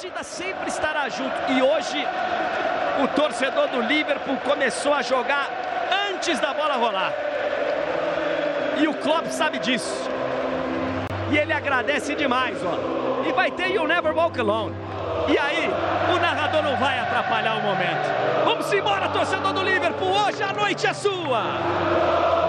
torcida sempre estará junto. E hoje o torcedor do Liverpool começou a jogar antes da bola rolar. E o Klopp sabe disso. E ele agradece demais, ó. E vai ter You Never Walk Alone. E aí, o narrador não vai atrapalhar o momento. Vamos embora, torcedor do Liverpool. Hoje a noite é sua.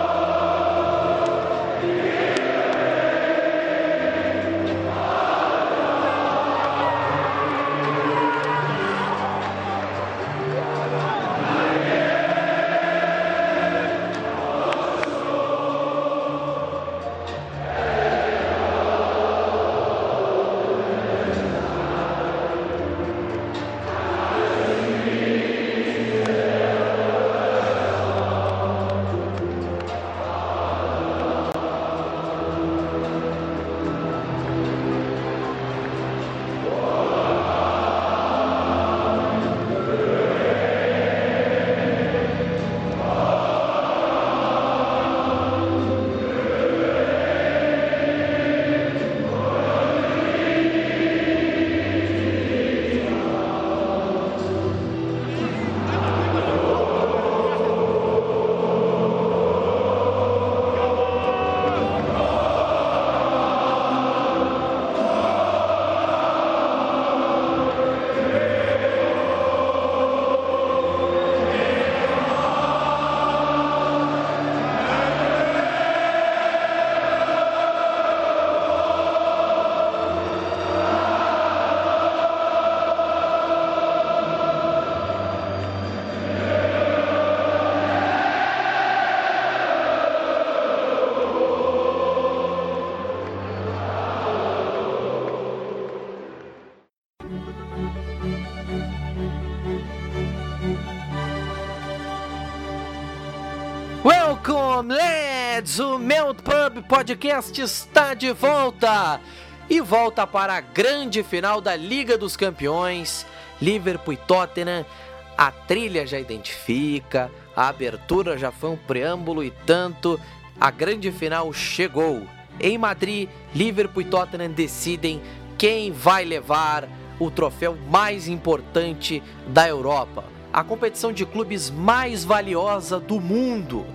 Lads! O meu Pub Podcast está de volta! E volta para a grande final da Liga dos Campeões, Liverpool e Tottenham. A trilha já identifica, a abertura já foi um preâmbulo e tanto. A grande final chegou. Em Madrid, Liverpool e Tottenham decidem quem vai levar o troféu mais importante da Europa, a competição de clubes mais valiosa do mundo.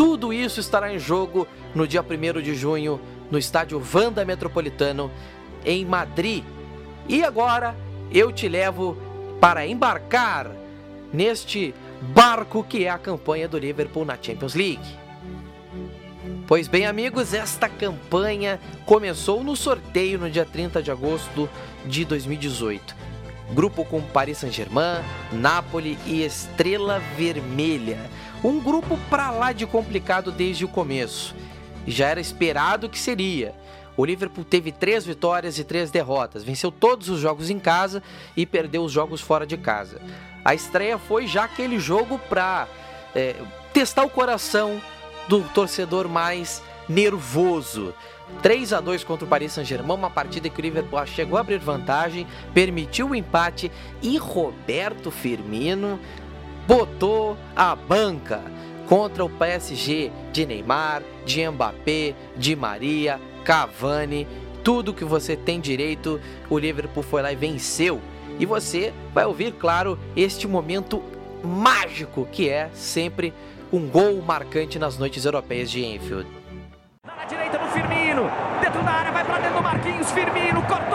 Tudo isso estará em jogo no dia 1 de junho no estádio Vanda Metropolitano em Madrid. E agora eu te levo para embarcar neste barco que é a campanha do Liverpool na Champions League. Pois bem, amigos, esta campanha começou no sorteio no dia 30 de agosto de 2018. Grupo com Paris Saint-Germain, Napoli e Estrela Vermelha. Um grupo para lá de complicado desde o começo. Já era esperado que seria. O Liverpool teve três vitórias e três derrotas, venceu todos os jogos em casa e perdeu os jogos fora de casa. A estreia foi já aquele jogo para é, testar o coração do torcedor mais nervoso. 3 a 2 contra o Paris Saint-Germain, uma partida que o Liverpool chegou a abrir vantagem, permitiu o empate e Roberto Firmino botou a banca contra o PSG de Neymar, de Mbappé, de Maria, Cavani, tudo que você tem direito, o Liverpool foi lá e venceu. E você vai ouvir, claro, este momento mágico que é sempre um gol marcante nas noites europeias de Enfield. Na direita no Firmino, dentro da área, vai para dentro do Marquinhos, Firmino, cortou,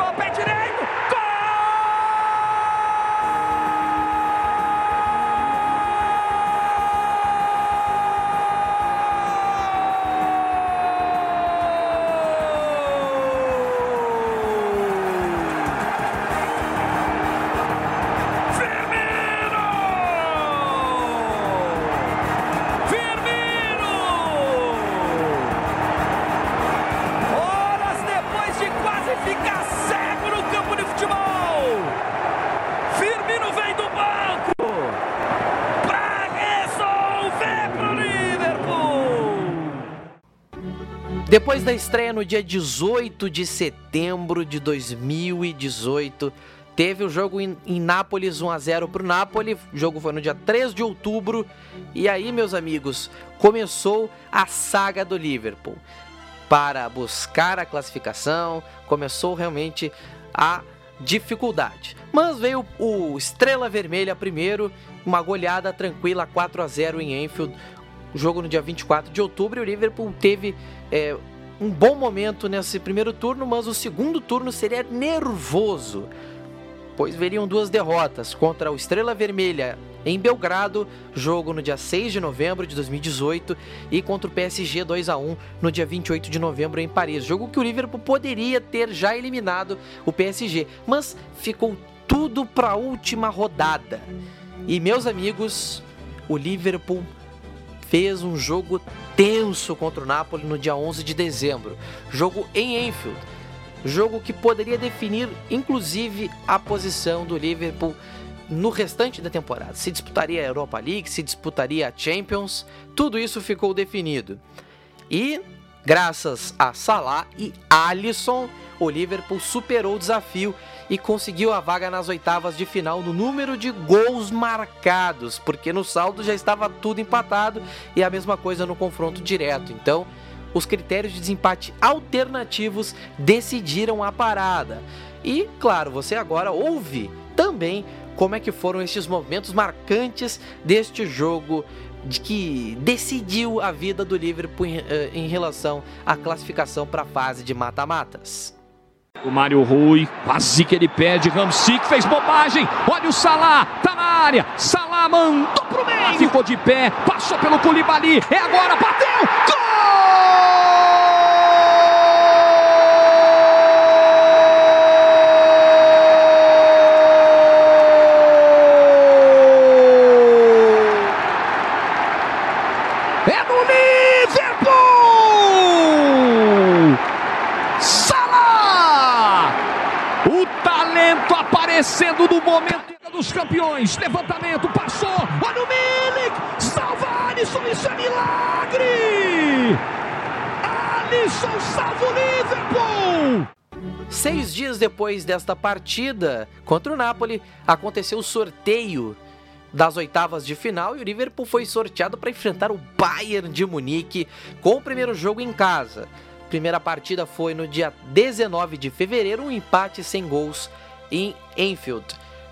estreia no dia 18 de setembro de 2018, teve o jogo em, em Nápoles 1 a 0 para o Nápoles. O jogo foi no dia 3 de outubro. E aí, meus amigos, começou a saga do Liverpool para buscar a classificação. Começou realmente a dificuldade. Mas veio o Estrela Vermelha primeiro, uma goleada tranquila 4 a 0 em Enfield, jogo no dia 24 de outubro. E o Liverpool teve é, um bom momento nesse primeiro turno, mas o segundo turno seria nervoso, pois veriam duas derrotas contra o Estrela Vermelha em Belgrado, jogo no dia 6 de novembro de 2018, e contra o PSG 2 a 1 no dia 28 de novembro em Paris. Jogo que o Liverpool poderia ter já eliminado o PSG, mas ficou tudo para a última rodada. E meus amigos, o Liverpool fez um jogo tenso contra o Napoli no dia 11 de dezembro. Jogo em Enfield. Jogo que poderia definir, inclusive, a posição do Liverpool no restante da temporada. Se disputaria a Europa League, se disputaria a Champions, tudo isso ficou definido. E, graças a Salah e Alisson, o Liverpool superou o desafio e conseguiu a vaga nas oitavas de final no número de gols marcados, porque no saldo já estava tudo empatado e a mesma coisa no confronto direto. Então, os critérios de desempate alternativos decidiram a parada. E, claro, você agora ouve também como é que foram estes momentos marcantes deste jogo de que decidiu a vida do Liverpool em, eh, em relação à classificação para a fase de mata-matas. O Mário Rui, quase que ele pede. Ramsic fez bobagem. Olha o Salah, tá na área. Salah mandou pro meio. Ficou de pé, passou pelo Culibali. É agora, bateu. Gol! aparecendo no momento dos campeões. Levantamento, passou. Olha o Milik. Salva Alisson. Isso é milagre. Alisson salva o Liverpool. Seis dias depois desta partida contra o Napoli, aconteceu o sorteio das oitavas de final e o Liverpool foi sorteado para enfrentar o Bayern de Munique com o primeiro jogo em casa. Primeira partida foi no dia 19 de fevereiro, um empate sem gols em Enfield.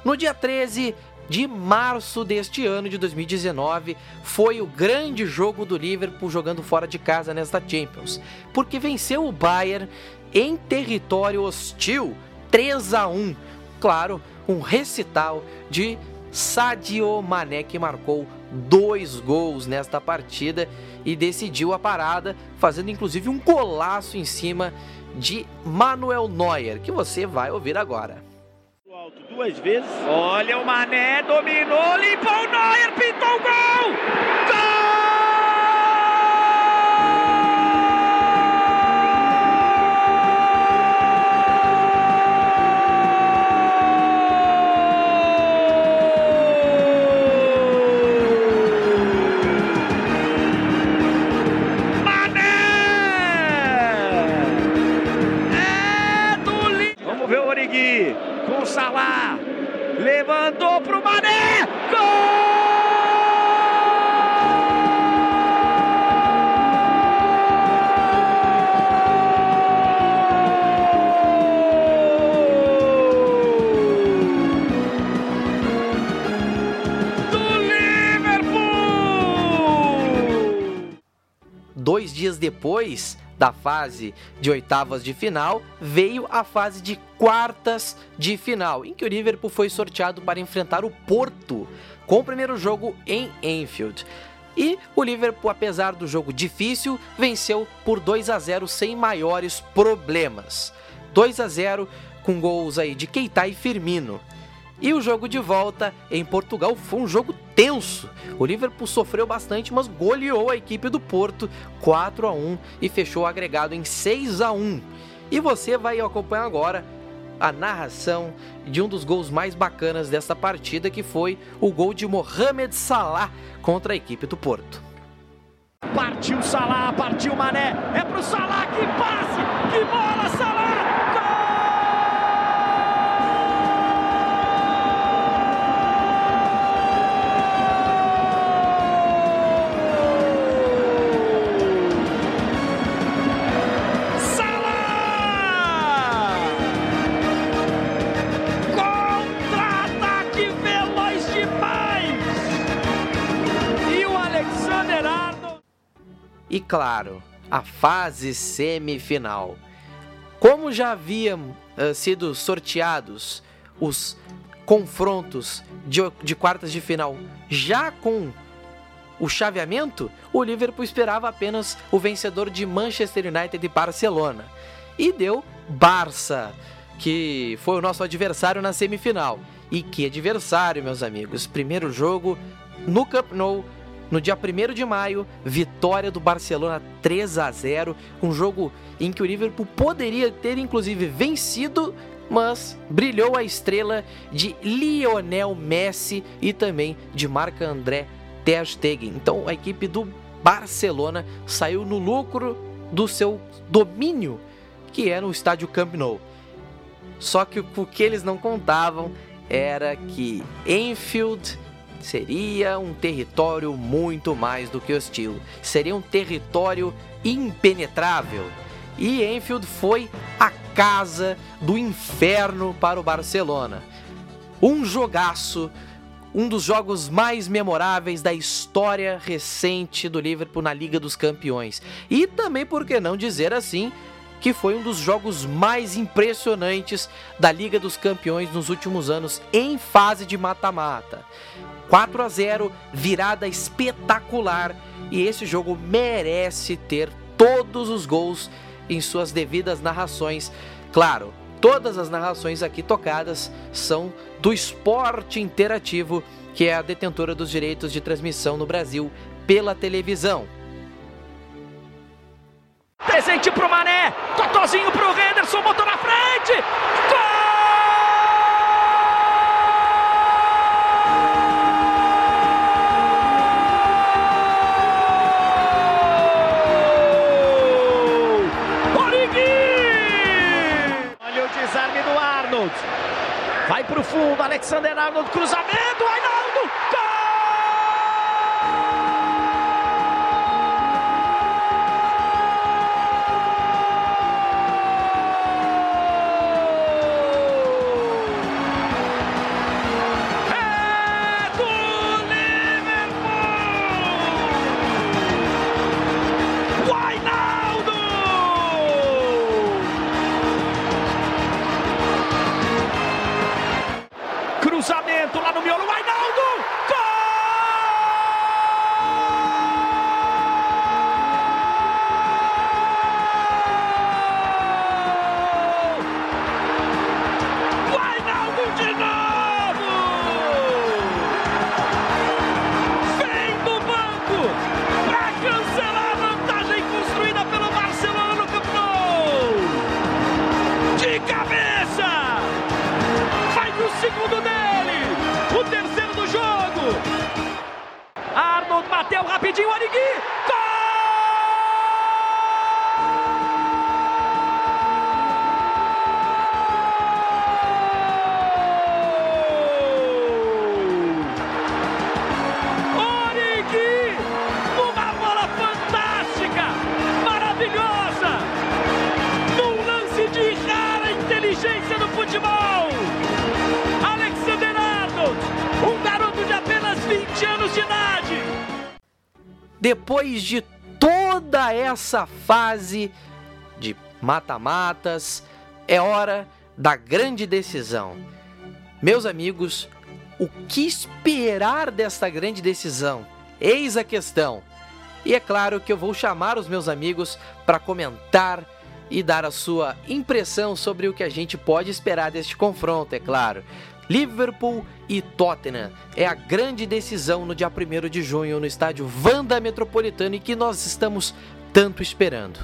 No dia 13 de março deste ano de 2019, foi o grande jogo do Liverpool jogando fora de casa nesta Champions, porque venceu o Bayern em território hostil 3 a 1. Claro, um recital de Sadio Mané que marcou dois gols nesta partida e decidiu a parada, fazendo inclusive um golaço em cima de Manuel Neuer, que você vai ouvir agora duas vezes. Olha o Mané, dominou, limpou o Neuer, pintou o gol! Gol! Levantou pro Mané, gol! Dois dias depois, da fase de oitavas de final, veio a fase de quartas de final, em que o Liverpool foi sorteado para enfrentar o Porto, com o primeiro jogo em Enfield. E o Liverpool, apesar do jogo difícil, venceu por 2 a 0 sem maiores problemas. 2 a 0 com gols aí de Keita e Firmino. E o jogo de volta em Portugal foi um jogo tenso. O Liverpool sofreu bastante, mas goleou a equipe do Porto 4 a 1 e fechou o agregado em 6 a 1. E você vai acompanhar agora a narração de um dos gols mais bacanas dessa partida, que foi o gol de Mohamed Salah contra a equipe do Porto. Partiu Salah, partiu Mané, é pro Salah, que passe, que bola Salah! E, claro, a fase semifinal. Como já haviam uh, sido sorteados os confrontos de, de quartas de final já com o chaveamento, o Liverpool esperava apenas o vencedor de Manchester United e Barcelona. E deu Barça, que foi o nosso adversário na semifinal. E que adversário, meus amigos! Primeiro jogo no Camp Nou, no dia 1 de maio, vitória do Barcelona 3 a 0, um jogo em que o Liverpool poderia ter inclusive vencido, mas brilhou a estrela de Lionel Messi e também de Marc-André Ter Stegen. Então a equipe do Barcelona saiu no lucro do seu domínio, que é no estádio Camp Nou. Só que o que eles não contavam era que Enfield seria um território muito mais do que hostil. Seria um território impenetrável. E Enfield foi a casa do inferno para o Barcelona. Um jogaço, um dos jogos mais memoráveis da história recente do Liverpool na Liga dos Campeões. E também, por que não dizer assim, que foi um dos jogos mais impressionantes da Liga dos Campeões nos últimos anos em fase de mata-mata. 4 a 0, virada espetacular e esse jogo merece ter todos os gols em suas devidas narrações. Claro, todas as narrações aqui tocadas são do Esporte Interativo, que é a detentora dos direitos de transmissão no Brasil pela televisão. Presente pro Mané. Totozinho pro Henderson. Botou na frente. Gol! Alexander Arnold. Cruzamento. Depois de toda essa fase de mata-matas, é hora da grande decisão. Meus amigos, o que esperar desta grande decisão? Eis a questão. E é claro que eu vou chamar os meus amigos para comentar e dar a sua impressão sobre o que a gente pode esperar deste confronto, é claro. Liverpool e Tottenham é a grande decisão no dia 1 de junho no estádio Vanda Metropolitano e que nós estamos tanto esperando.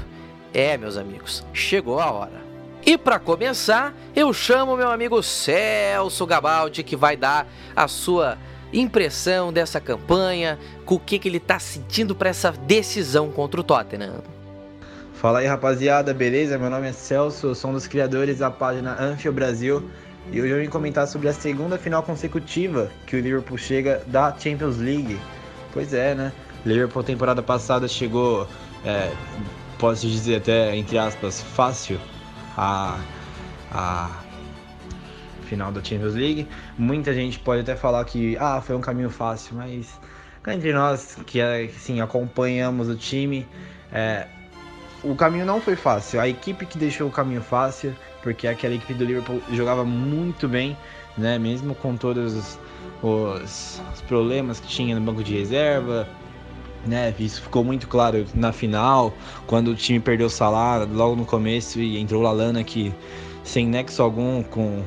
É, meus amigos, chegou a hora. E para começar, eu chamo meu amigo Celso Gabaldi que vai dar a sua impressão dessa campanha, com o que, que ele está sentindo para essa decisão contra o Tottenham. Fala aí rapaziada, beleza? Meu nome é Celso, sou um dos criadores da página Anfio Brasil e hoje eu vim comentar sobre a segunda final consecutiva que o Liverpool chega da Champions League. Pois é, né? Liverpool temporada passada chegou, é, posso dizer até entre aspas, fácil a, a final da Champions League. Muita gente pode até falar que ah, foi um caminho fácil, mas entre nós que assim, acompanhamos o time, É, o caminho não foi fácil. A equipe que deixou o caminho fácil, porque aquela equipe do Liverpool jogava muito bem, né? Mesmo com todos os, os, os problemas que tinha no banco de reserva, né? Isso ficou muito claro na final, quando o time perdeu o Salah logo no começo e entrou o Lalana que sem nexo algum com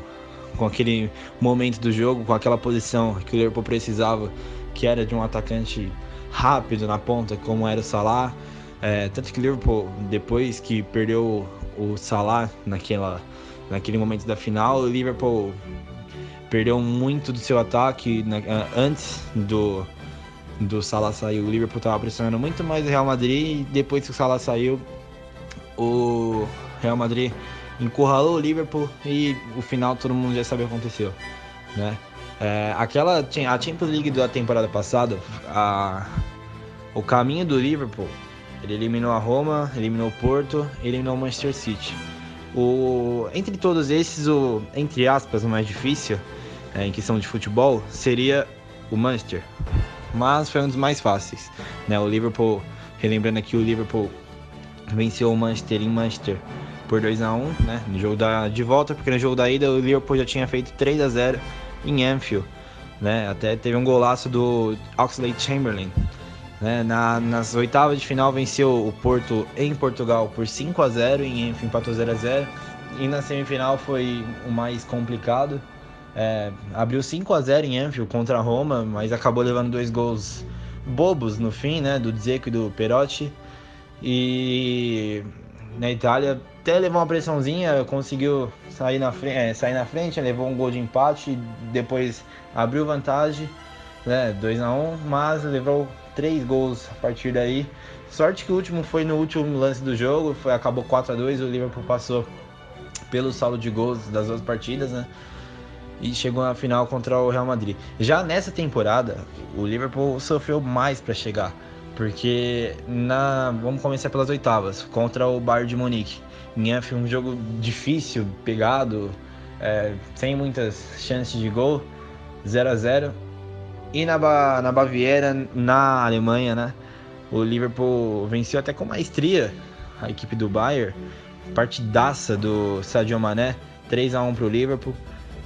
com aquele momento do jogo, com aquela posição que o Liverpool precisava, que era de um atacante rápido na ponta, como era o Salah. É, tanto que o Liverpool, depois que perdeu o Salah naquela, naquele momento da final, o Liverpool perdeu muito do seu ataque na, antes do, do Salah sair. O Liverpool estava pressionando muito mais o Real Madrid e depois que o Salah saiu, o Real Madrid encurralou o Liverpool e o final todo mundo já sabe o que aconteceu, né? É, aquela a Champions League da temporada passada, a, o caminho do Liverpool, ele eliminou a Roma, eliminou o Porto, eliminou o Manchester City. O, entre todos esses, o entre aspas, o mais difícil é, em questão de futebol seria o Manchester, mas foi um dos mais fáceis, né? O Liverpool, relembrando aqui, o Liverpool venceu o Manchester em Manchester por 2 a 1 né? No jogo da, de volta, porque no jogo da ida o Liverpool já tinha feito 3 a 0 em Anfield, né? Até teve um golaço do Oxlade Chamberlain. Né? Na, nas oitavas de final venceu o Porto em Portugal por 5 a 0 em Anfield empatou 0 a 0 e na semifinal foi o mais complicado. É, abriu 5 a 0 em Anfield contra a Roma, mas acabou levando dois gols bobos no fim, né? Do Dzeko e do Perotti. E na Itália até levou uma pressãozinha, conseguiu sair na, frente, é, sair na frente, levou um gol de empate, depois abriu vantagem, né, 2 a 1 mas levou três gols a partir daí. Sorte que o último foi no último lance do jogo, foi, acabou 4 a 2 o Liverpool passou pelo saldo de gols das duas partidas, né? E chegou na final contra o Real Madrid. Já nessa temporada, o Liverpool sofreu mais para chegar, porque na, vamos começar pelas oitavas, contra o Bayern de Munique. Em Anfield, um jogo difícil, pegado, é, sem muitas chances de gol, 0 a 0 E na, na Baviera, na Alemanha, né? O Liverpool venceu até com maestria a equipe do Bayern. Partidaça do Sadio Mané, 3 a 1 para o Liverpool.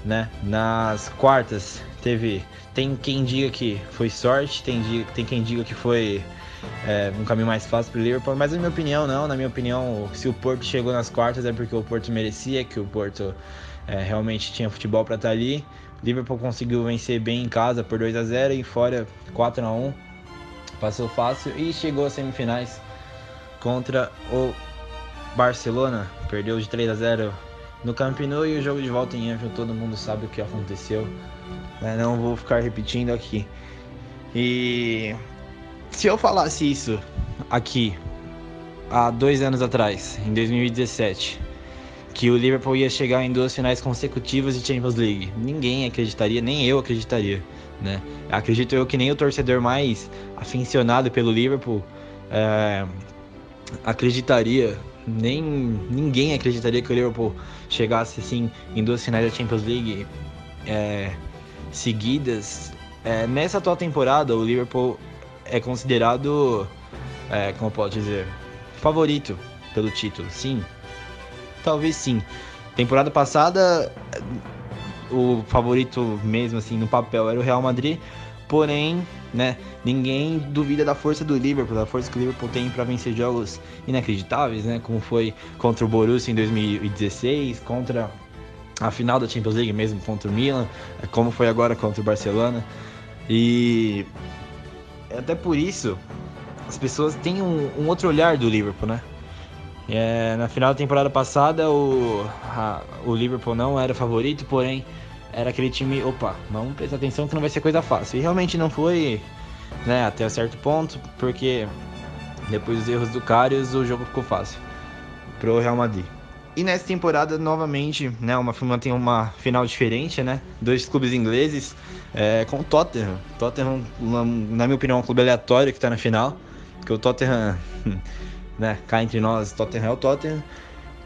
Né? Nas quartas teve tem quem diga que foi sorte, tem, tem quem diga que foi é, um caminho mais fácil para o Liverpool, mas na minha opinião não, na minha opinião, se o Porto chegou nas quartas é porque o Porto merecia, que o Porto é, realmente tinha futebol para estar tá ali. Liverpool conseguiu vencer bem em casa por 2 a 0 e fora 4 a 1 passou fácil e chegou às semifinais contra o Barcelona, perdeu de 3 a 0 no Camp Nou e o jogo de volta em Anfield, todo mundo sabe o que aconteceu. Né? Não vou ficar repetindo aqui. E se eu falasse isso aqui há dois anos atrás, em 2017, que o Liverpool ia chegar em duas finais consecutivas de Champions League, ninguém acreditaria, nem eu acreditaria, né? Acredito eu que nem o torcedor mais aficionado pelo Liverpool é, acreditaria, nem ninguém acreditaria que o Liverpool chegasse assim em duas finais da Champions League é, seguidas. É, nessa atual temporada, o Liverpool é considerado, é, como pode dizer, favorito pelo título. Sim, talvez sim. Temporada passada, o favorito mesmo assim no papel era o Real Madrid, porém, né, ninguém duvida da força do Liverpool, da força que o Liverpool tem para vencer jogos inacreditáveis, né, como foi contra o Borussia em 2016, contra a final da Champions League mesmo contra o Milan, como foi agora contra o Barcelona. E até por isso, as pessoas têm um, um outro olhar do Liverpool, né? É, na final da temporada passada, o, a, o Liverpool não era favorito, porém era aquele time, opa, vamos prestar atenção que não vai ser coisa fácil. E realmente não foi, né, até certo ponto, porque depois dos erros do Karius, o jogo ficou fácil pro Real Madrid. E nessa temporada, novamente, né, uma, tem uma final diferente, né? Dois clubes ingleses é, com o Tottenham. Tottenham, na, minha opinião, é um clube aleatório que está na final. Porque o Tottenham, né, cá entre nós, Tottenham é o Tottenham.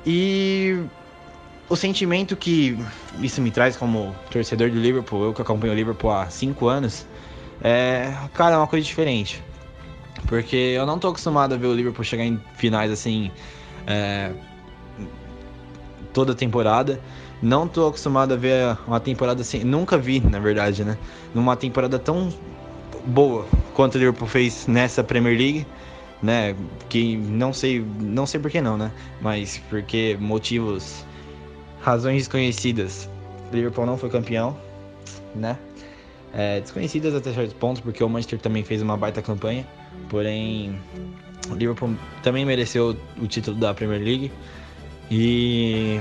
E o sentimento que isso me traz como torcedor do Liverpool, eu que acompanho o Liverpool há cinco anos, é, cara, é uma coisa diferente. Porque eu não tô acostumado a ver o Liverpool chegar em finais assim. É, toda temporada. Não tô acostumado a ver uma temporada assim. Nunca vi, na verdade, né? Numa temporada tão boa quanto o Liverpool fez nessa Premier League, né? Que não sei, não sei por que não, né? Mas porque motivos, razões desconhecidas, Liverpool não foi campeão, né? É, desconhecidas até certos pontos, porque o Manchester também fez uma baita campanha, porém o Liverpool também mereceu o título da Premier League e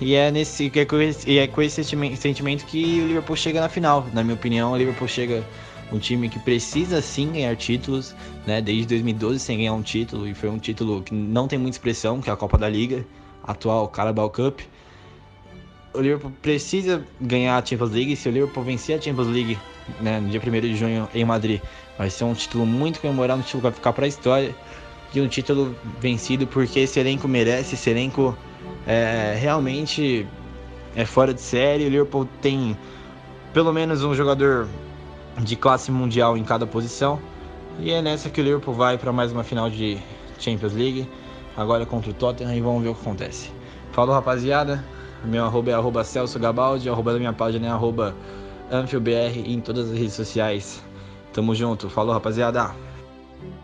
e é nesse é com esse, é com esse sentimento que o Liverpool chega na final. Na minha opinião, o Liverpool chega um time que precisa sim ganhar títulos, né? Desde 2012 sem ganhar um título e foi um título que não tem muita expressão, que é a Copa da Liga, atual Carabao Cup. O Liverpool precisa ganhar a Champions League. Se o Liverpool vencer a Champions League né, no dia 1 de junho em Madrid, vai ser um título muito comemorado, um título que vai ficar para a história. E um título vencido porque esse elenco merece, esse elenco é, realmente é fora de série. O Liverpool tem pelo menos um jogador de classe mundial em cada posição. E é nessa que o Liverpool vai para mais uma final de Champions League, agora contra o Tottenham e vamos ver o que acontece. Falou rapaziada, meu arroba é arroba Celso Gabaldi, arroba da minha página é arroba AnfioBR em todas as redes sociais. Tamo junto, falou rapaziada!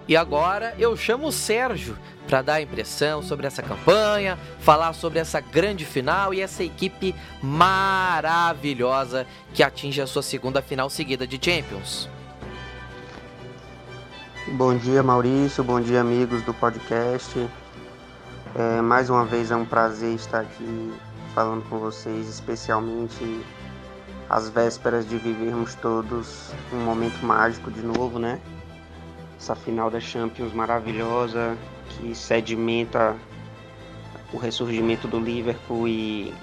E agora eu chamo o Sérgio para dar a impressão sobre essa campanha, falar sobre essa grande final e essa equipe maravilhosa que atinge a sua segunda final seguida de Champions. Bom dia, Maurício. Bom dia, amigos do podcast. É, mais uma vez é um prazer estar aqui falando com vocês, especialmente às vésperas de vivermos todos um momento mágico de novo, né? Essa final da Champions maravilhosa, que sedimenta o ressurgimento do Liverpool e,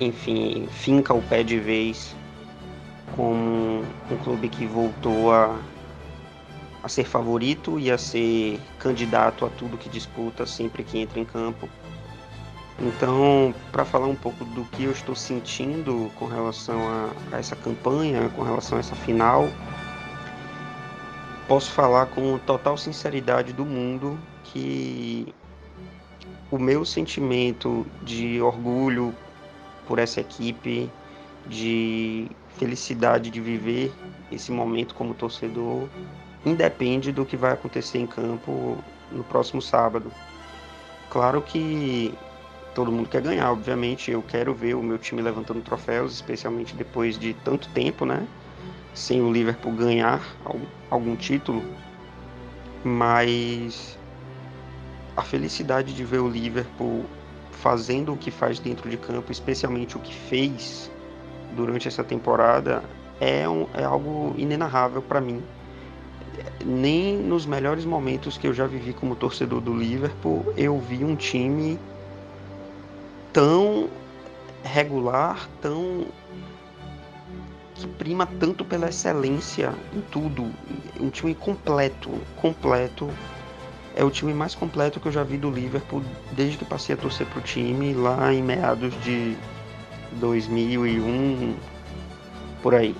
enfim, finca o pé de vez como um clube que voltou a, a ser favorito e a ser candidato a tudo que disputa sempre que entra em campo. Então, para falar um pouco do que eu estou sentindo com relação a, a essa campanha, com relação a essa final, posso falar com total sinceridade do mundo que o meu sentimento de orgulho por essa equipe, de felicidade de viver esse momento como torcedor, independe do que vai acontecer em campo no próximo sábado. Claro que todo mundo quer ganhar, obviamente. Eu quero ver o meu time levantando troféus, especialmente depois de tanto tempo, né? Sem o Liverpool ganhar algum título. Mas a felicidade de ver o Liverpool fazendo o que faz dentro de campo, especialmente o que fez durante essa temporada, é, um, é algo inenarrável para mim. Nem nos melhores momentos que eu já vivi como torcedor do Liverpool, eu vi um time tão regular, tão que prima tanto pela excelência em tudo, um time completo, completo é o time mais completo que eu já vi do Liverpool desde que passei a torcer pro time lá em meados de 2001 por aí.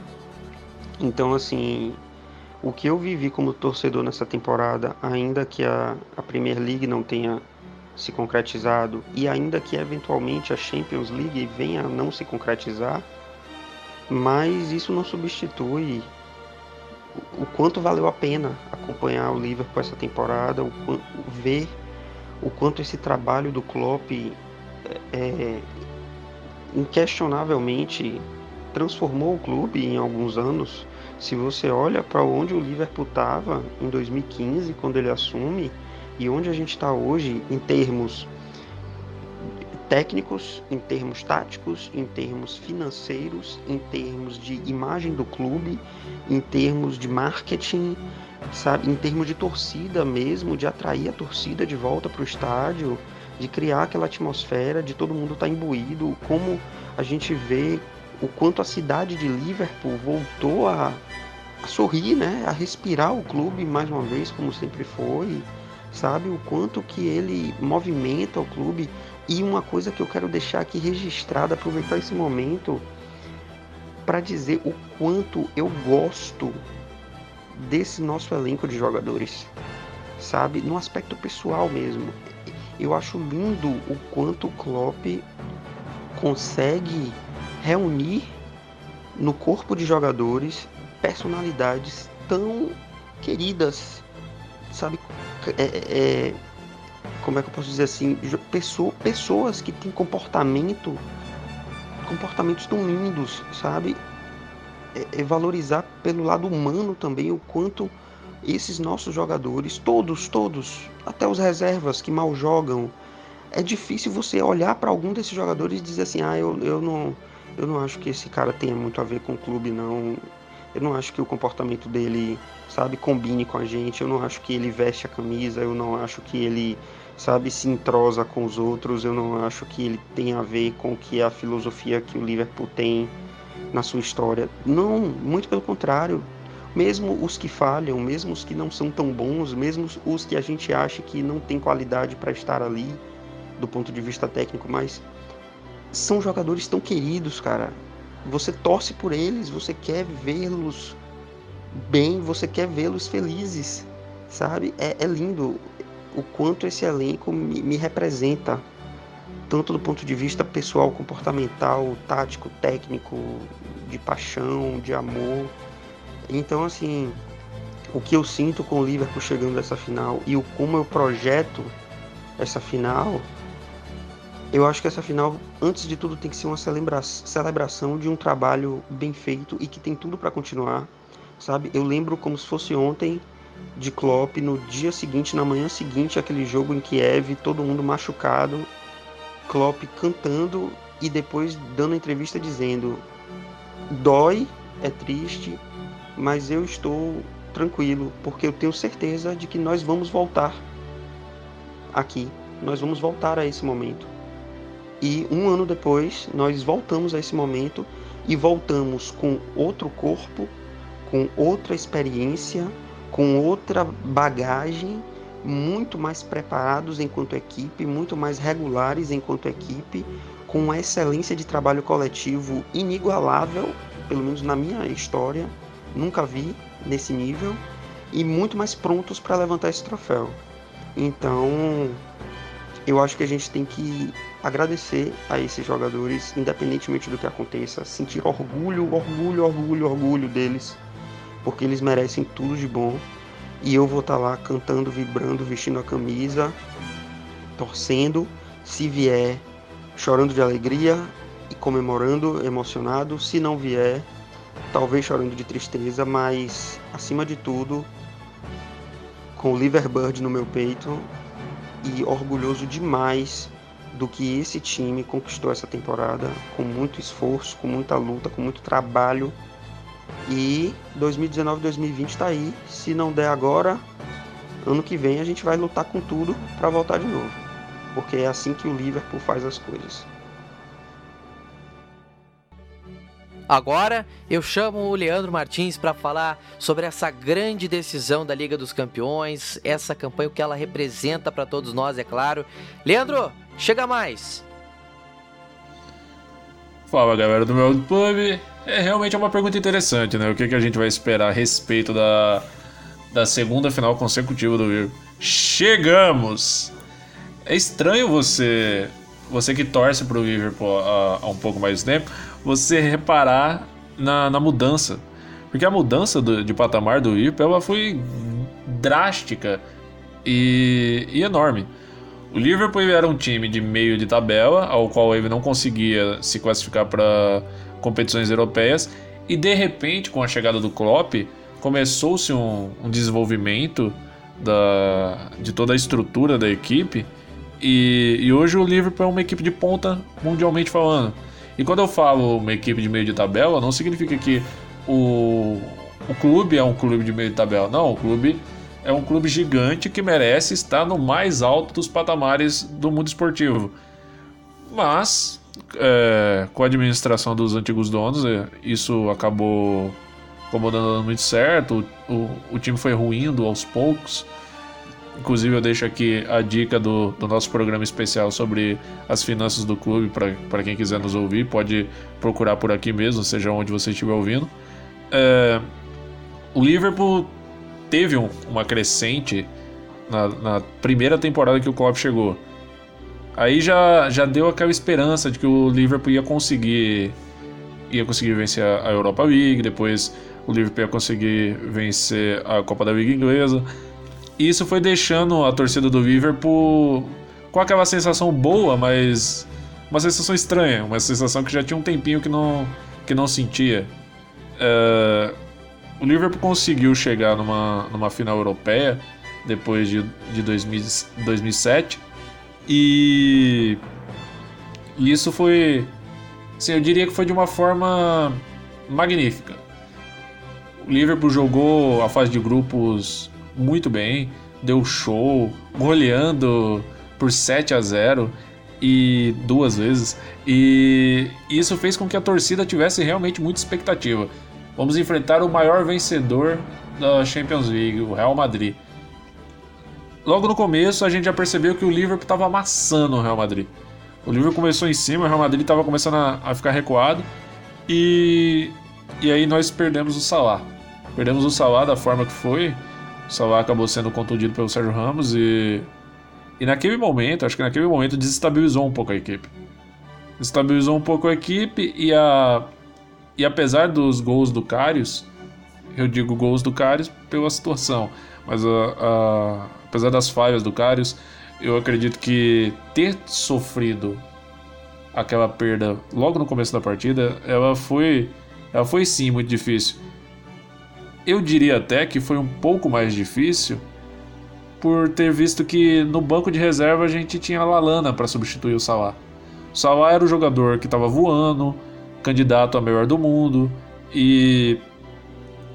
Então assim, o que eu vivi como torcedor nessa temporada, ainda que a, a Premier League não tenha se concretizado e ainda que eventualmente a Champions League venha a não se concretizar, mas isso não substitui o quanto valeu a pena acompanhar o Liverpool essa temporada, o, ver o quanto esse trabalho do Klopp é, é, inquestionavelmente transformou o clube em alguns anos. Se você olha para onde o Liverpool estava em 2015, quando ele assume, e onde a gente está hoje em termos técnicos, em termos táticos, em termos financeiros, em termos de imagem do clube, em termos de marketing, sabe, em termos de torcida mesmo, de atrair a torcida de volta para o estádio, de criar aquela atmosfera de todo mundo estar tá imbuído, como a gente vê o quanto a cidade de Liverpool voltou a, a sorrir, né, a respirar o clube mais uma vez como sempre foi, sabe o quanto que ele movimenta o clube e uma coisa que eu quero deixar aqui registrada, aproveitar esse momento para dizer o quanto eu gosto desse nosso elenco de jogadores, sabe? No aspecto pessoal mesmo. Eu acho lindo o quanto o Klopp consegue reunir no corpo de jogadores personalidades tão queridas, sabe? É, é, é como é que eu posso dizer assim? pessoas que têm comportamento, comportamentos tão lindos, sabe? É, é valorizar pelo lado humano também o quanto esses nossos jogadores, todos, todos, até os reservas que mal jogam, é difícil você olhar para algum desses jogadores e dizer assim, ah, eu, eu não eu não acho que esse cara tenha muito a ver com o clube, não. Eu não acho que o comportamento dele, sabe, combine com a gente. Eu não acho que ele veste a camisa. Eu não acho que ele, sabe, se entrosa com os outros. Eu não acho que ele tem a ver com que a filosofia que o Liverpool tem na sua história. Não, muito pelo contrário. Mesmo os que falham, mesmo os que não são tão bons, mesmo os que a gente acha que não tem qualidade para estar ali do ponto de vista técnico, mas são jogadores tão queridos, cara. Você torce por eles, você quer vê-los bem, você quer vê-los felizes, sabe? É, é, lindo o quanto esse elenco me, me representa, tanto do ponto de vista pessoal, comportamental, tático, técnico, de paixão, de amor. Então, assim, o que eu sinto com o Liverpool chegando nessa final e o como eu projeto essa final eu acho que essa final, antes de tudo, tem que ser uma celebra celebração de um trabalho bem feito e que tem tudo para continuar, sabe? Eu lembro como se fosse ontem de Klopp no dia seguinte, na manhã seguinte, aquele jogo em Kiev, todo mundo machucado, Klopp cantando e depois dando entrevista dizendo: dói, é triste, mas eu estou tranquilo porque eu tenho certeza de que nós vamos voltar aqui, nós vamos voltar a esse momento. E um ano depois, nós voltamos a esse momento e voltamos com outro corpo, com outra experiência, com outra bagagem, muito mais preparados enquanto equipe, muito mais regulares enquanto equipe, com uma excelência de trabalho coletivo inigualável, pelo menos na minha história, nunca vi nesse nível, e muito mais prontos para levantar esse troféu. Então, eu acho que a gente tem que agradecer a esses jogadores, independentemente do que aconteça, sentir orgulho, orgulho, orgulho, orgulho deles, porque eles merecem tudo de bom. E eu vou estar tá lá cantando, vibrando, vestindo a camisa, torcendo, se vier, chorando de alegria e comemorando, emocionado, se não vier, talvez chorando de tristeza, mas acima de tudo, com o Liverbird no meu peito, e orgulhoso demais do que esse time conquistou essa temporada com muito esforço, com muita luta, com muito trabalho. E 2019-2020 está aí. Se não der agora, ano que vem a gente vai lutar com tudo para voltar de novo, porque é assim que o Liverpool faz as coisas. Agora eu chamo o Leandro Martins para falar sobre essa grande decisão da Liga dos Campeões, essa campanha, o que ela representa para todos nós, é claro. Leandro, chega mais! Fala galera do meu pub. É realmente uma pergunta interessante, né? O que, que a gente vai esperar a respeito da, da segunda final consecutiva do Vir? Chegamos! É estranho você você que torce pro Liverpool há, há um pouco mais de tempo, você reparar na, na mudança. Porque a mudança do, de patamar do Liverpool ela foi drástica e, e enorme. O Liverpool era um time de meio de tabela, ao qual ele não conseguia se classificar para competições europeias, e de repente, com a chegada do Klopp, começou-se um, um, desenvolvimento da, de toda a estrutura da equipe e, e, hoje o Liverpool é uma equipe de ponta mundialmente falando. E quando eu falo uma equipe de meio de tabela, não significa que o, o clube é um clube de meio de tabela. Não, o clube é um clube gigante que merece estar no mais alto dos patamares do mundo esportivo. Mas, é, com a administração dos antigos donos, é, isso acabou, acabou dando muito certo. O, o, o time foi ruindo aos poucos. Inclusive, eu deixo aqui a dica do, do nosso programa especial sobre as finanças do clube para quem quiser nos ouvir. Pode procurar por aqui mesmo, seja onde você estiver ouvindo. É, o Liverpool teve um, uma crescente na, na, primeira temporada que o Klopp chegou. Aí já, já deu aquela esperança de que o Liverpool ia conseguir ia conseguir vencer a Europa League, depois o Liverpool ia conseguir vencer a Copa da Liga inglesa. Isso foi deixando a torcida do Liverpool com aquela sensação boa, mas uma sensação estranha, uma sensação que já tinha um tempinho que não, que não sentia. É, o Liverpool conseguiu chegar numa, numa final europeia depois de, de 2000, 2007 e isso foi, assim, eu diria que foi de uma forma magnífica. O Liverpool jogou a fase de grupos muito bem, deu show, goleando por 7 a 0 e duas vezes. E isso fez com que a torcida tivesse realmente muita expectativa. Vamos enfrentar o maior vencedor da Champions League, o Real Madrid. Logo no começo a gente já percebeu que o Liverpool estava amassando o Real Madrid. O Liverpool começou em cima, o Real Madrid estava começando a, a, ficar recuado e e aí nós perdemos o Salah. Perdemos o Salah da forma que foi. O Salah acabou sendo contundido pelo Sérgio Ramos e e naquele momento, acho que naquele momento desestabilizou um pouco a equipe. Desestabilizou um pouco a equipe e a e apesar dos gols do Karius, eu digo gols do Karius pela situação, mas a, apesar das falhas do Karius, eu acredito que ter sofrido aquela perda logo no começo da partida, ela foi, ela foi sim muito difícil. Eu diria até que foi um pouco mais difícil por ter visto que no banco de reserva a gente tinha a Lalana para substituir o Salah. O Salah era o jogador que estava voando, candidato a melhor do mundo e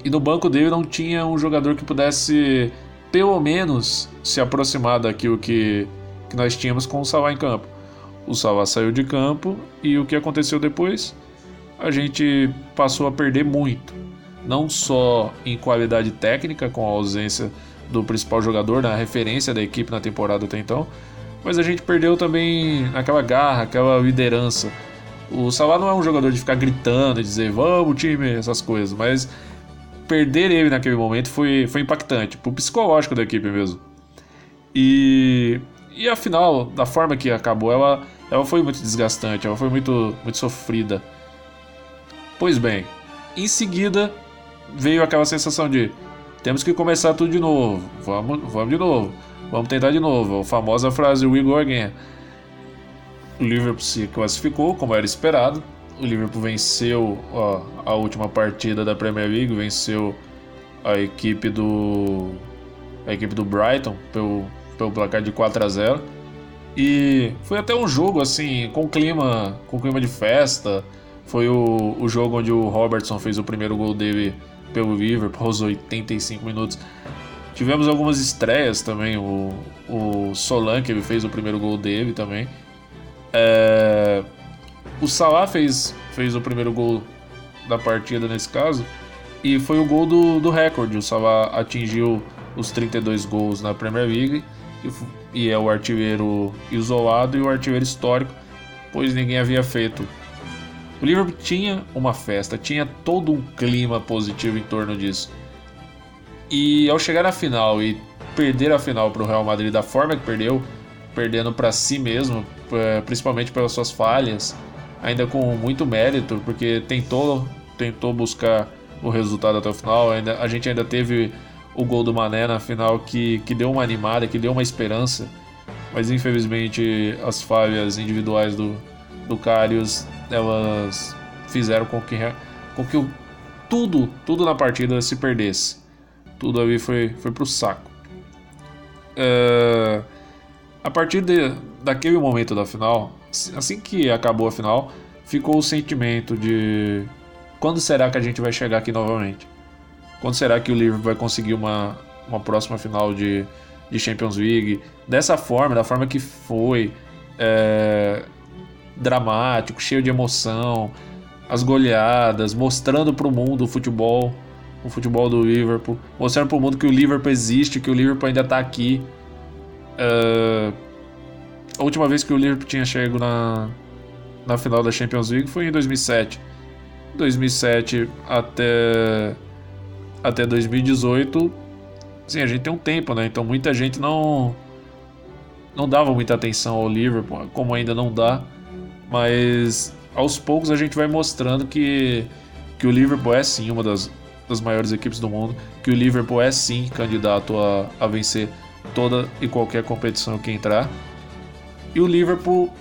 e no banco dele não tinha um jogador que pudesse pelo menos se aproximar daquilo que, que nós tínhamos com o Salah em campo. O Salah saiu de campo e o que aconteceu depois? A gente passou a perder muito, não só em qualidade técnica com a ausência do principal jogador, na referência da equipe na temporada até então, mas a gente perdeu também aquela garra, aquela liderança. O Salah não é um jogador de ficar gritando e dizer vamos time, essas coisas, mas perder ele naquele momento foi, foi impactante, pro psicológico da equipe mesmo. E, e a final, da forma que acabou, ela, ela foi muito desgastante, ela foi muito, muito sofrida. Pois bem, em seguida veio aquela sensação de temos que começar tudo de novo. Vamos, vamos de novo. Vamos tentar de novo. A famosa frase We go again. O Liverpool se classificou, como era esperado. O Liverpool venceu ó, a última partida da Premier League, venceu a equipe do a equipe do Brighton pelo, pelo placar de 4 a 0. E foi até um jogo assim com clima, com clima de festa. Foi o, o jogo onde o Robertson fez o primeiro gol dele pelo Liverpool aos 85 minutos. Tivemos algumas estreias também, o, o Solan, que ele fez o primeiro gol dele também. É, o Salah fez, fez o primeiro gol da partida nesse caso, e foi o gol do, do recorde. O Salah atingiu os 32 gols na Premier League e, e é o artilheiro isolado e o artilheiro histórico, pois ninguém havia feito o Liverpool tinha uma festa, tinha todo um clima positivo em torno disso. E ao chegar na final e perder a final para o Real Madrid da forma que perdeu, perdendo para si mesmo, é, principalmente pelas suas falhas, ainda com muito mérito, porque tentou, tentou buscar o resultado até o final. Ainda, a gente ainda teve o gol do Mané na final que, que deu uma animada, que deu uma esperança, mas infelizmente as falhas individuais do, do Karius elas fizeram com que, com que tudo, tudo na partida se perdesse. Tudo ali foi, foi pro saco. É, a partir de, daquele momento da final, assim que acabou a final, ficou o sentimento de quando será que a gente vai chegar aqui novamente? Quando será que o Liverpool vai conseguir uma, uma próxima final de, de Champions League? Dessa forma, da forma que foi, é, dramático, cheio de emoção, as goleadas, mostrando para o mundo o futebol, o futebol do Liverpool, mostrando para o mundo que o Liverpool existe, que o Liverpool ainda está aqui. Uh, a última vez que o Liverpool tinha chegado na, na final da Champions League foi em 2007. 2007 até até 2018 Sim, a gente tem um tempo, né? Então muita gente não não dava muita atenção ao Liverpool, como ainda não dá, mas aos poucos a gente vai mostrando que que o Liverpool é sim uma das, das maiores equipes do mundo, que o Liverpool é sim candidato a, a vencer toda e qualquer competição que entrar. E o Liverpool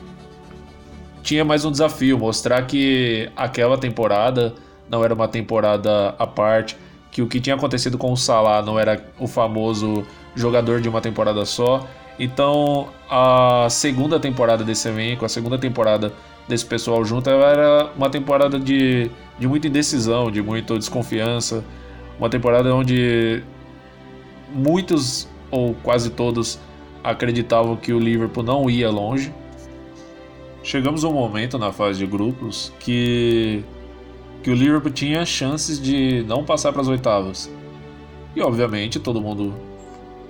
tinha mais um desafio, mostrar que aquela temporada não era uma temporada à parte, que o que tinha acontecido com o Salah não era o famoso jogador de uma temporada só. Então, a segunda temporada desse elenco, a segunda temporada desse pessoal junto, era uma temporada de, de muita indecisão, de muita desconfiança, uma temporada onde muitos ou quase todos acreditavam que o Liverpool não ia longe. Chegamos a um momento na fase de grupos que que o Liverpool tinha chances de não passar para as oitavas. E obviamente todo mundo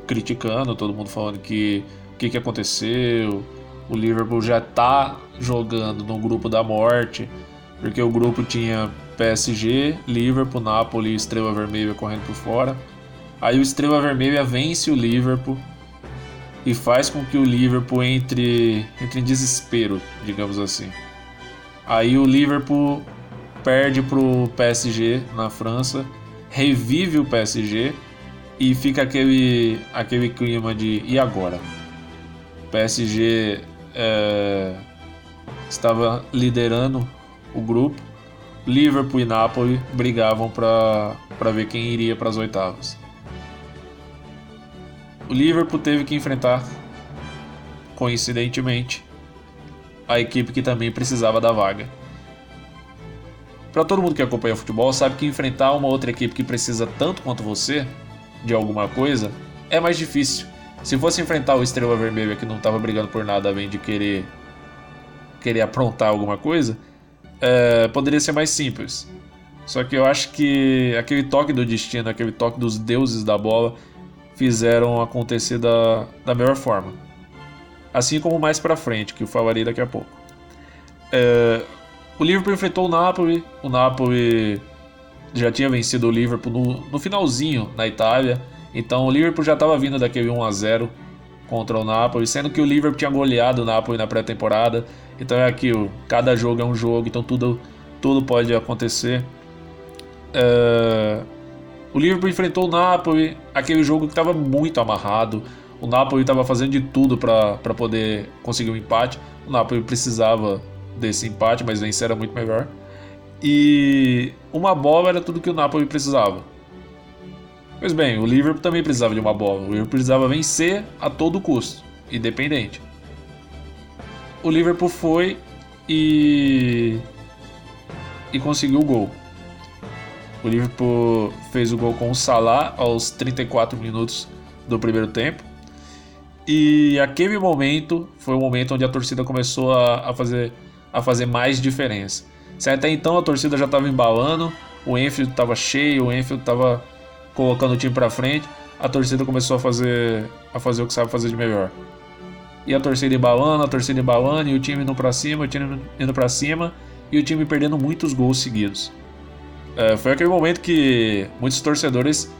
criticando, todo mundo falando que o que, que aconteceu, o Liverpool já está jogando no grupo da morte, porque o grupo tinha PSG, Liverpool, Napoli e Estrela Vermelha correndo por fora. Aí o Estrela Vermelha vence o Liverpool e faz com que o Liverpool entre, entre em desespero, digamos assim. Aí o Liverpool perde pro PSG na França, revive o PSG e fica aquele, aquele clima de e agora? O PSG é, estava liderando o grupo, Liverpool e Napoli brigavam para ver quem iria para as oitavas. O Liverpool teve que enfrentar, coincidentemente, a equipe que também precisava da vaga. Para todo mundo que acompanha futebol, sabe que enfrentar uma outra equipe que precisa tanto quanto você de alguma coisa é mais difícil. Se fosse enfrentar o Estrela Vermelha que não estava brigando por nada além de querer querer aprontar alguma coisa, é, poderia ser mais simples. Só que eu acho que aquele toque do destino, aquele toque dos deuses da bola, fizeram acontecer da, da melhor forma. Assim como mais pra frente, que eu falarei daqui a pouco. É, o Liverpool enfrentou o Napoli. O Napoli já tinha vencido o Liverpool no, no finalzinho na Itália. Então o Liverpool já estava vindo daquele 1 a 0 contra o Napoli, sendo que o Liverpool tinha goleado o Napoli na pré-temporada. Então é aquilo, cada jogo é um jogo, então tudo, tudo pode acontecer. É... O Liverpool enfrentou o Napoli, aquele jogo que estava muito amarrado. O Napoli estava fazendo de tudo para poder conseguir um empate. O Napoli precisava desse empate, mas vencer era muito melhor. E uma bola era tudo que o Napoli precisava. Pois bem, o Liverpool também precisava de uma bola. O Liverpool precisava vencer a todo custo, independente. O Liverpool foi e e conseguiu o gol. O Liverpool fez o gol com o Salah aos 34 minutos do primeiro tempo. E aquele momento foi o momento onde a torcida começou a, a fazer, a fazer mais diferença. Se até então a torcida já estava embalando, o Enfield estava cheio, o Enfield estava colocando o time para frente, a torcida começou a fazer, a fazer o que sabe fazer de melhor. E a torcida embalando, a torcida embalando, e o time indo para cima, o time indo para cima, e o time perdendo muitos gols seguidos. É, foi aquele momento que muitos torcedores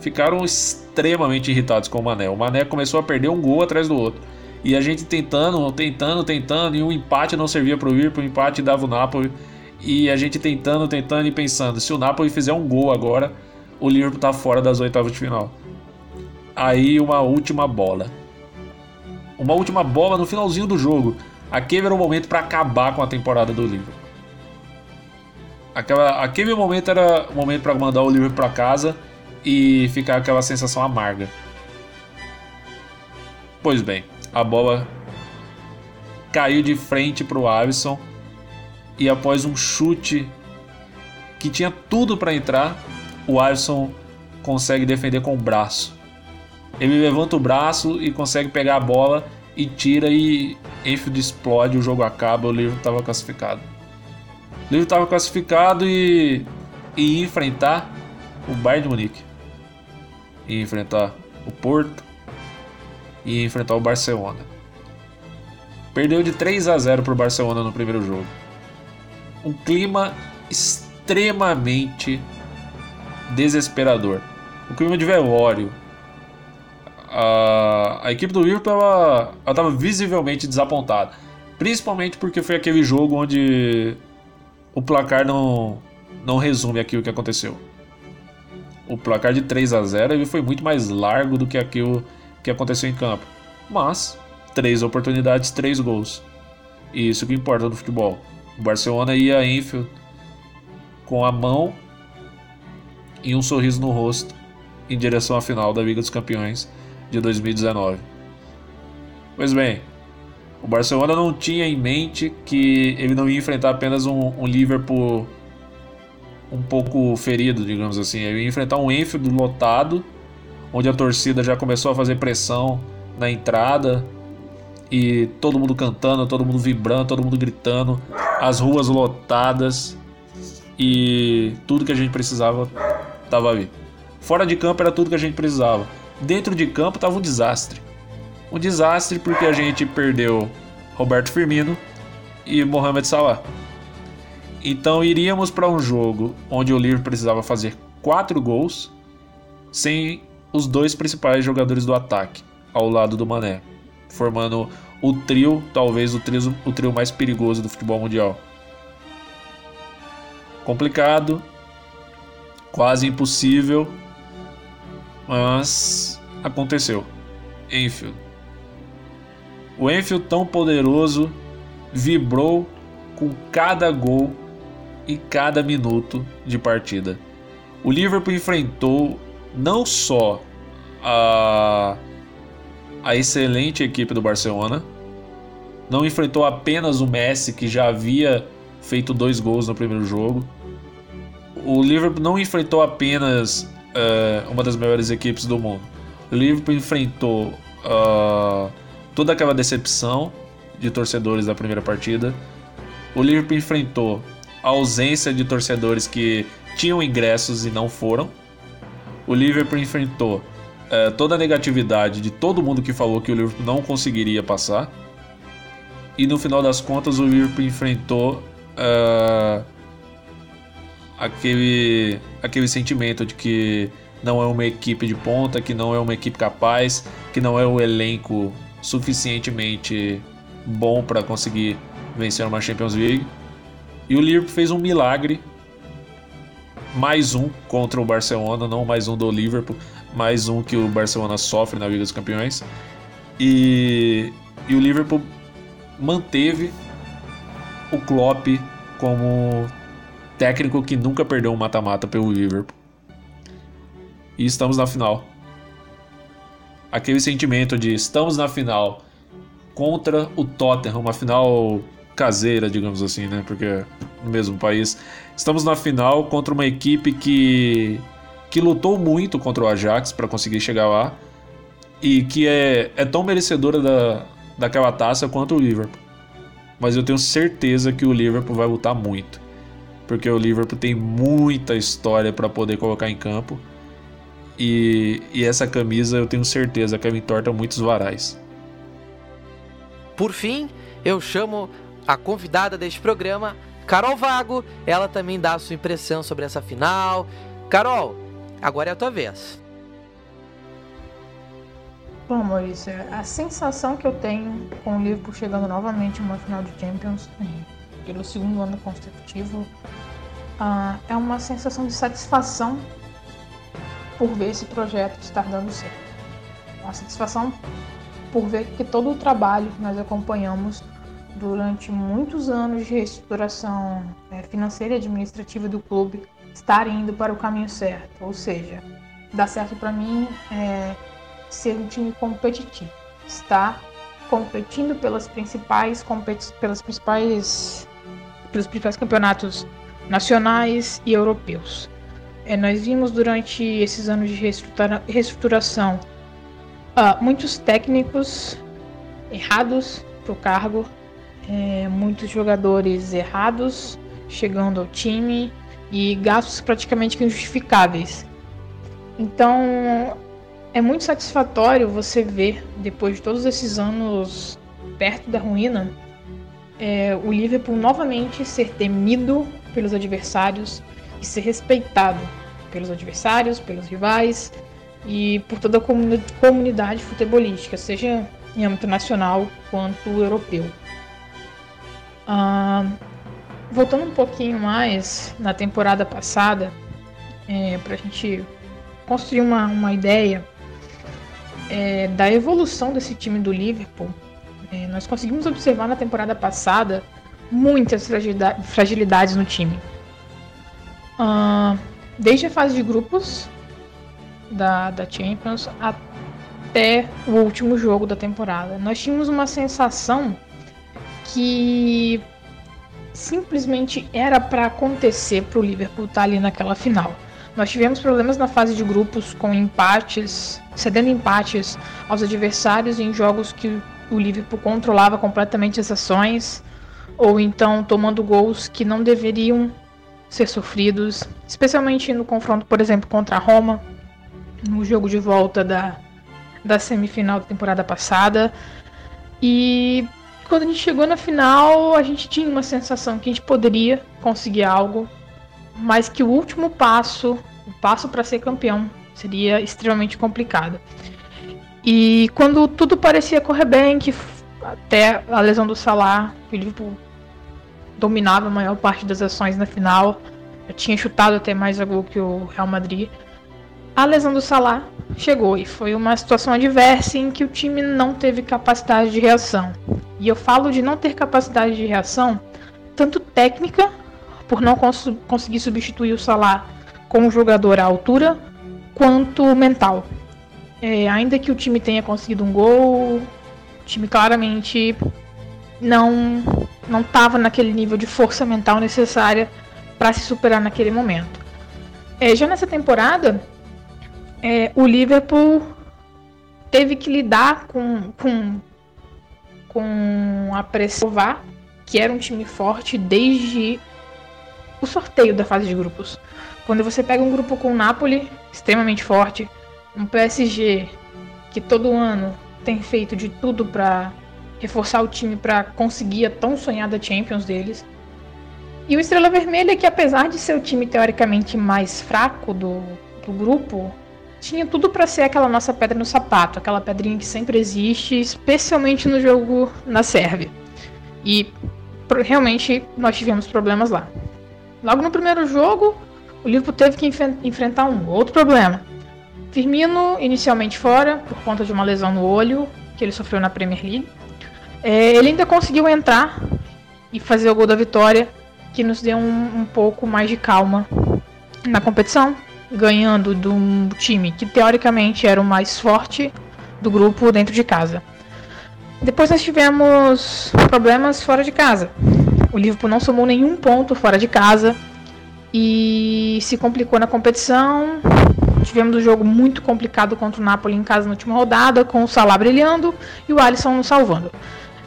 ficaram extremamente irritados com o Mané. O Mané começou a perder um gol atrás do outro. E a gente tentando, tentando, tentando, e um empate não servia para o Liverpool, o empate dava o Napoli. E a gente tentando, tentando e pensando, se o Napoli fizer um gol agora, o Liverpool tá fora das oitavas de final. Aí uma última bola. Uma última bola no finalzinho do jogo. Aquele era o momento para acabar com a temporada do Liverpool. Aquela, aquele momento era o momento para mandar o Liverpool para casa e ficar aquela sensação amarga. Pois bem, a bola caiu de frente para o Alisson e após um chute que tinha tudo para entrar, o Alisson consegue defender com o braço. Ele levanta o braço e consegue pegar a bola e tira e Enfield explode, o jogo acaba, o livro estava classificado. O estava classificado e, e enfrentar o Bayern de Munique. Ia enfrentar o Porto e enfrentar o Barcelona. Perdeu de 3 a 0 para o Barcelona no primeiro jogo. Um clima extremamente desesperador. Um clima de velório. a, a equipe do Liverpool ela, ela tava visivelmente desapontada. Principalmente porque foi aquele jogo onde o placar não, não resume aquilo que aconteceu. O placar de 3 a 0 ele foi muito mais largo do que aquilo que aconteceu em campo. Mas, três oportunidades, três gols. E isso que importa no futebol. O Barcelona ia a Enfield com a mão e um sorriso no rosto em direção à final da Liga dos Campeões de 2019. Pois bem, o Barcelona não tinha em mente que ele não ia enfrentar apenas um, um Liverpool um pouco ferido, digamos assim. Ele ia enfrentar um Enfield lotado, onde a torcida já começou a fazer pressão na entrada e todo mundo cantando, todo mundo vibrando, todo mundo gritando, as ruas lotadas e tudo que a gente precisava estava ali. Fora de campo era tudo que a gente precisava. Dentro de campo estava um desastre. Um desastre porque a gente perdeu Roberto Firmino e Mohamed Salah. Então iríamos para um jogo onde o Liverpool precisava fazer quatro gols sem os dois principais jogadores do ataque ao lado do Mané, formando o trio, talvez o trio, o trio mais perigoso do futebol mundial. Complicado, quase impossível, mas aconteceu. Enfield. O Enfield tão poderoso vibrou com cada gol e cada minuto de partida. O Liverpool enfrentou não só a, a excelente equipe do Barcelona, não enfrentou apenas o Messi, que já havia feito dois gols no primeiro jogo. O Liverpool não enfrentou apenas uh, uma das melhores equipes do mundo. O Liverpool enfrentou uh, toda aquela decepção de torcedores da primeira partida. O Liverpool enfrentou a ausência de torcedores que tinham ingressos e não foram. O Liverpool enfrentou uh, toda a negatividade de todo mundo que falou que o Liverpool não conseguiria passar. E no final das contas, o Liverpool enfrentou uh, aquele, aquele sentimento de que não é uma equipe de ponta, que não é uma equipe capaz, que não é um elenco suficientemente bom para conseguir vencer uma Champions League. E o Liverpool fez um milagre. Mais um contra o Barcelona, não mais um do Liverpool, mais um que o Barcelona sofre na Liga dos Campeões. E, e o Liverpool manteve o Klopp como técnico que nunca perdeu um mata-mata pelo Liverpool. E estamos na final. Aquele sentimento de estamos na final contra o Tottenham, uma final caseira, digamos assim, né? Porque no mesmo país. Estamos na final contra uma equipe que que lutou muito contra o Ajax para conseguir chegar lá e que é, é tão merecedora da, daquela taça quanto o Liverpool mas eu tenho certeza que o Liverpool vai lutar muito, porque o Liverpool tem muita história para poder colocar em campo. E, e, essa camisa eu tenho certeza que ela entorta muitos varais. Por fim, eu chamo a convidada deste programa, Carol Vago. Ela também dá a sua impressão sobre essa final. Carol, agora é a tua vez. Bom, Maurício, a sensação que eu tenho com o Liverpool chegando novamente em uma final de Champions pelo segundo ano consecutivo uh, é uma sensação de satisfação por ver esse projeto estar dando certo. Uma satisfação por ver que todo o trabalho que nós acompanhamos durante muitos anos de reestruturação é, financeira e administrativa do clube estar indo para o caminho certo. Ou seja, dá certo para mim é, ser um time competitivo. Está competindo pelas principais pelas principais pelos principais campeonatos nacionais e europeus. É, nós vimos durante esses anos de reestrutura, reestruturação uh, muitos técnicos errados para o cargo, é, muitos jogadores errados chegando ao time e gastos praticamente injustificáveis. Então é muito satisfatório você ver, depois de todos esses anos perto da ruína, é, o Liverpool novamente ser temido pelos adversários e ser respeitado pelos adversários, pelos rivais e por toda a comunidade futebolística, seja em âmbito nacional quanto europeu. Ah, voltando um pouquinho mais na temporada passada, é, para a gente construir uma, uma ideia é, da evolução desse time do Liverpool, é, nós conseguimos observar na temporada passada muitas fragilidades no time. Uh, desde a fase de grupos da, da Champions até o último jogo da temporada, nós tínhamos uma sensação que simplesmente era para acontecer para o Liverpool estar tá ali naquela final. Nós tivemos problemas na fase de grupos com empates, cedendo empates aos adversários em jogos que o Liverpool controlava completamente as ações, ou então tomando gols que não deveriam ser sofridos, especialmente no confronto, por exemplo, contra a Roma, no jogo de volta da, da semifinal da temporada passada. E quando a gente chegou na final, a gente tinha uma sensação que a gente poderia conseguir algo, mas que o último passo, o passo para ser campeão, seria extremamente complicado. E quando tudo parecia correr bem, que até a lesão do Salah, o Liverpool dominava a maior parte das ações na final, eu tinha chutado até mais a gol que o Real Madrid. A lesão do Salah chegou e foi uma situação adversa em que o time não teve capacidade de reação. E eu falo de não ter capacidade de reação, tanto técnica, por não cons conseguir substituir o Salah com um jogador à altura, quanto mental. É, ainda que o time tenha conseguido um gol, o time claramente não não estava naquele nível de força mental necessária para se superar naquele momento. É, já nessa temporada, é, o Liverpool teve que lidar com, com, com a pressão que era um time forte desde o sorteio da fase de grupos. Quando você pega um grupo com o Napoli, extremamente forte, um PSG que todo ano tem feito de tudo para reforçar o time para conseguir a tão sonhada Champions deles. E o Estrela Vermelha, que apesar de ser o time teoricamente mais fraco do, do grupo, tinha tudo para ser aquela nossa pedra no sapato, aquela pedrinha que sempre existe, especialmente no jogo na Sérvia. E realmente nós tivemos problemas lá. Logo no primeiro jogo, o Liverpool teve que enfrentar um outro problema. Firmino, inicialmente fora, por conta de uma lesão no olho que ele sofreu na Premier League. É, ele ainda conseguiu entrar e fazer o gol da vitória, que nos deu um, um pouco mais de calma na competição, ganhando de um time que teoricamente era o mais forte do grupo dentro de casa. Depois nós tivemos problemas fora de casa. O Liverpool não somou nenhum ponto fora de casa e se complicou na competição. Tivemos um jogo muito complicado contra o Napoli em casa na última rodada, com o Salah brilhando e o Alisson nos salvando.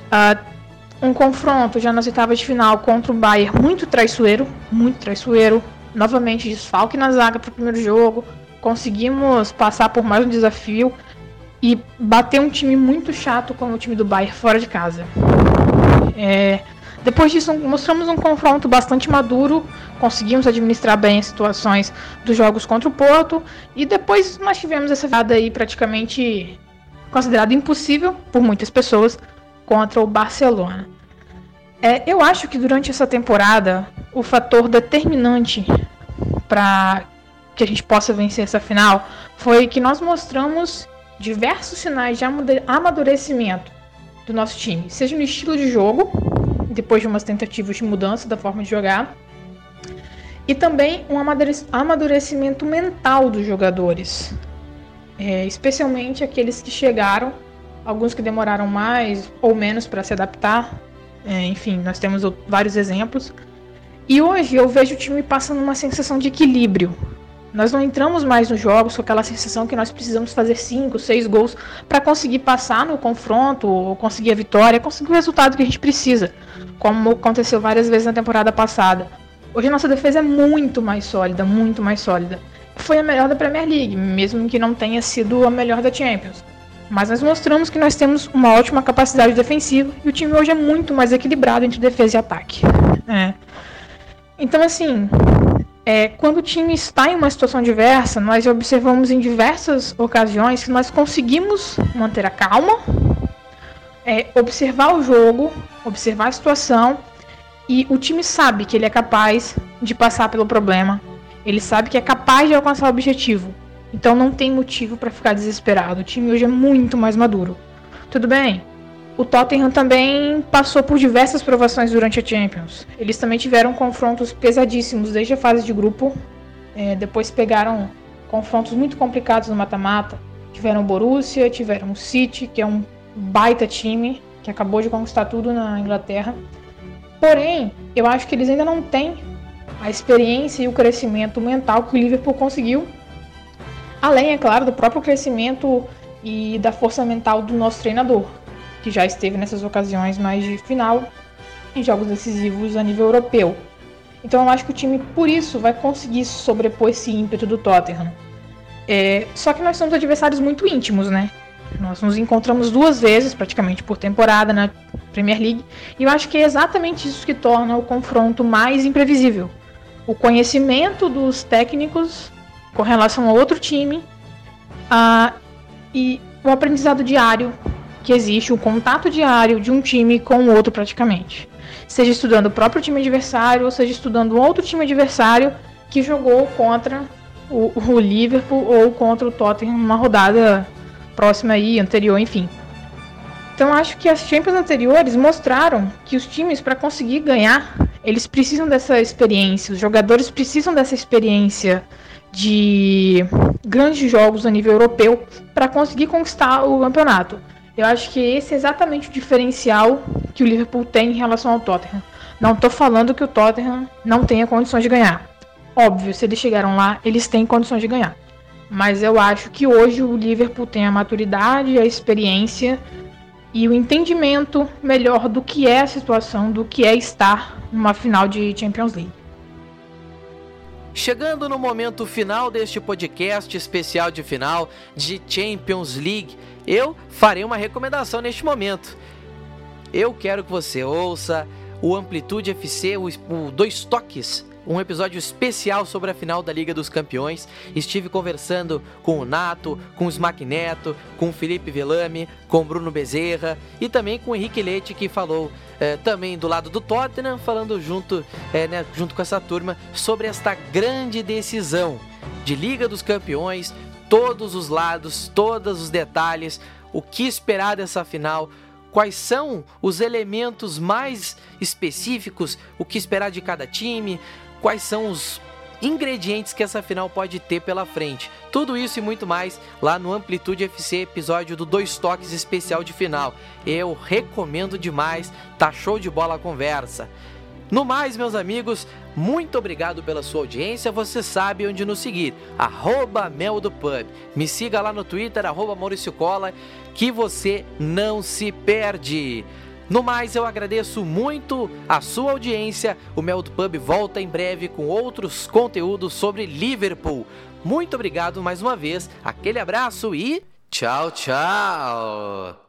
Uh, um confronto já nas oitavas de final contra o Bayern muito traiçoeiro, muito traiçoeiro. Novamente desfalque na zaga para o primeiro jogo. Conseguimos passar por mais um desafio e bater um time muito chato como o time do Bayern fora de casa. É, depois disso, mostramos um confronto bastante maduro, conseguimos administrar bem as situações dos jogos contra o Porto e depois nós tivemos essa virada aí praticamente considerada impossível por muitas pessoas contra o Barcelona. É, eu acho que durante essa temporada o fator determinante para que a gente possa vencer essa final foi que nós mostramos diversos sinais de amadurecimento do nosso time, seja no estilo de jogo, depois de umas tentativas de mudança da forma de jogar, e também um amadurecimento mental dos jogadores, é, especialmente aqueles que chegaram alguns que demoraram mais ou menos para se adaptar. É, enfim, nós temos vários exemplos. E hoje eu vejo o time passando uma sensação de equilíbrio. Nós não entramos mais nos jogos com aquela sensação que nós precisamos fazer 5, 6 gols para conseguir passar no confronto, ou conseguir a vitória, conseguir o resultado que a gente precisa, como aconteceu várias vezes na temporada passada. Hoje a nossa defesa é muito mais sólida, muito mais sólida. Foi a melhor da Premier League, mesmo que não tenha sido a melhor da Champions. Mas nós mostramos que nós temos uma ótima capacidade defensiva e o time hoje é muito mais equilibrado entre defesa e ataque. É. Então, assim, É, quando o time está em uma situação diversa, nós observamos em diversas ocasiões que nós conseguimos manter a calma, é, observar o jogo, observar a situação e o time sabe que ele é capaz de passar pelo problema, ele sabe que é capaz de alcançar o objetivo. Então não tem motivo para ficar desesperado. O time hoje é muito mais maduro. Tudo bem? O Tottenham também passou por diversas provações durante a Champions. Eles também tiveram confrontos pesadíssimos desde a fase de grupo. É, depois pegaram confrontos muito complicados no mata-mata. Tiveram o Borussia, tiveram o City, que é um baita time, que acabou de conquistar tudo na Inglaterra. Porém, eu acho que eles ainda não têm a experiência e o crescimento mental que o Liverpool conseguiu. Além, é claro, do próprio crescimento e da força mental do nosso treinador que já esteve nessas ocasiões mais de final em jogos decisivos a nível europeu. Então eu acho que o time, por isso, vai conseguir sobrepor esse ímpeto do Tottenham. É, só que nós somos adversários muito íntimos, né? Nós nos encontramos duas vezes, praticamente por temporada, na Premier League, e eu acho que é exatamente isso que torna o confronto mais imprevisível. O conhecimento dos técnicos com relação a outro time e o aprendizado diário que existe um contato diário de um time com o outro praticamente. Seja estudando o próprio time adversário, ou seja estudando outro time adversário que jogou contra o, o Liverpool ou contra o Tottenham numa rodada próxima aí, anterior, enfim. Então acho que as Champions anteriores mostraram que os times para conseguir ganhar, eles precisam dessa experiência, os jogadores precisam dessa experiência de grandes jogos a nível europeu para conseguir conquistar o campeonato. Eu acho que esse é exatamente o diferencial que o Liverpool tem em relação ao Tottenham. Não estou falando que o Tottenham não tenha condições de ganhar. Óbvio, se eles chegaram lá, eles têm condições de ganhar. Mas eu acho que hoje o Liverpool tem a maturidade, a experiência e o entendimento melhor do que é a situação, do que é estar numa final de Champions League. Chegando no momento final deste podcast especial de final de Champions League, eu farei uma recomendação neste momento. Eu quero que você ouça o Amplitude FC, o, o Dois Toques, um episódio especial sobre a final da Liga dos Campeões. Estive conversando com o Nato, com o Smack Neto, com o Felipe Velame, com o Bruno Bezerra e também com o Henrique Leite, que falou é, também do lado do Tottenham, falando junto, é, né, junto com essa turma sobre esta grande decisão de Liga dos Campeões, todos os lados, todos os detalhes, o que esperar dessa final, quais são os elementos mais específicos, o que esperar de cada time, quais são os ingredientes que essa final pode ter pela frente. Tudo isso e muito mais lá no Amplitude FC, episódio do Dois Toques especial de final. Eu recomendo demais, tá show de bola a conversa. No mais, meus amigos, muito obrigado pela sua audiência. Você sabe onde nos seguir. Arroba Mel do Pub. Me siga lá no Twitter, arroba Maurício Cola, que você não se perde. No mais, eu agradeço muito a sua audiência. O Mel Pub volta em breve com outros conteúdos sobre Liverpool. Muito obrigado mais uma vez, aquele abraço e tchau, tchau!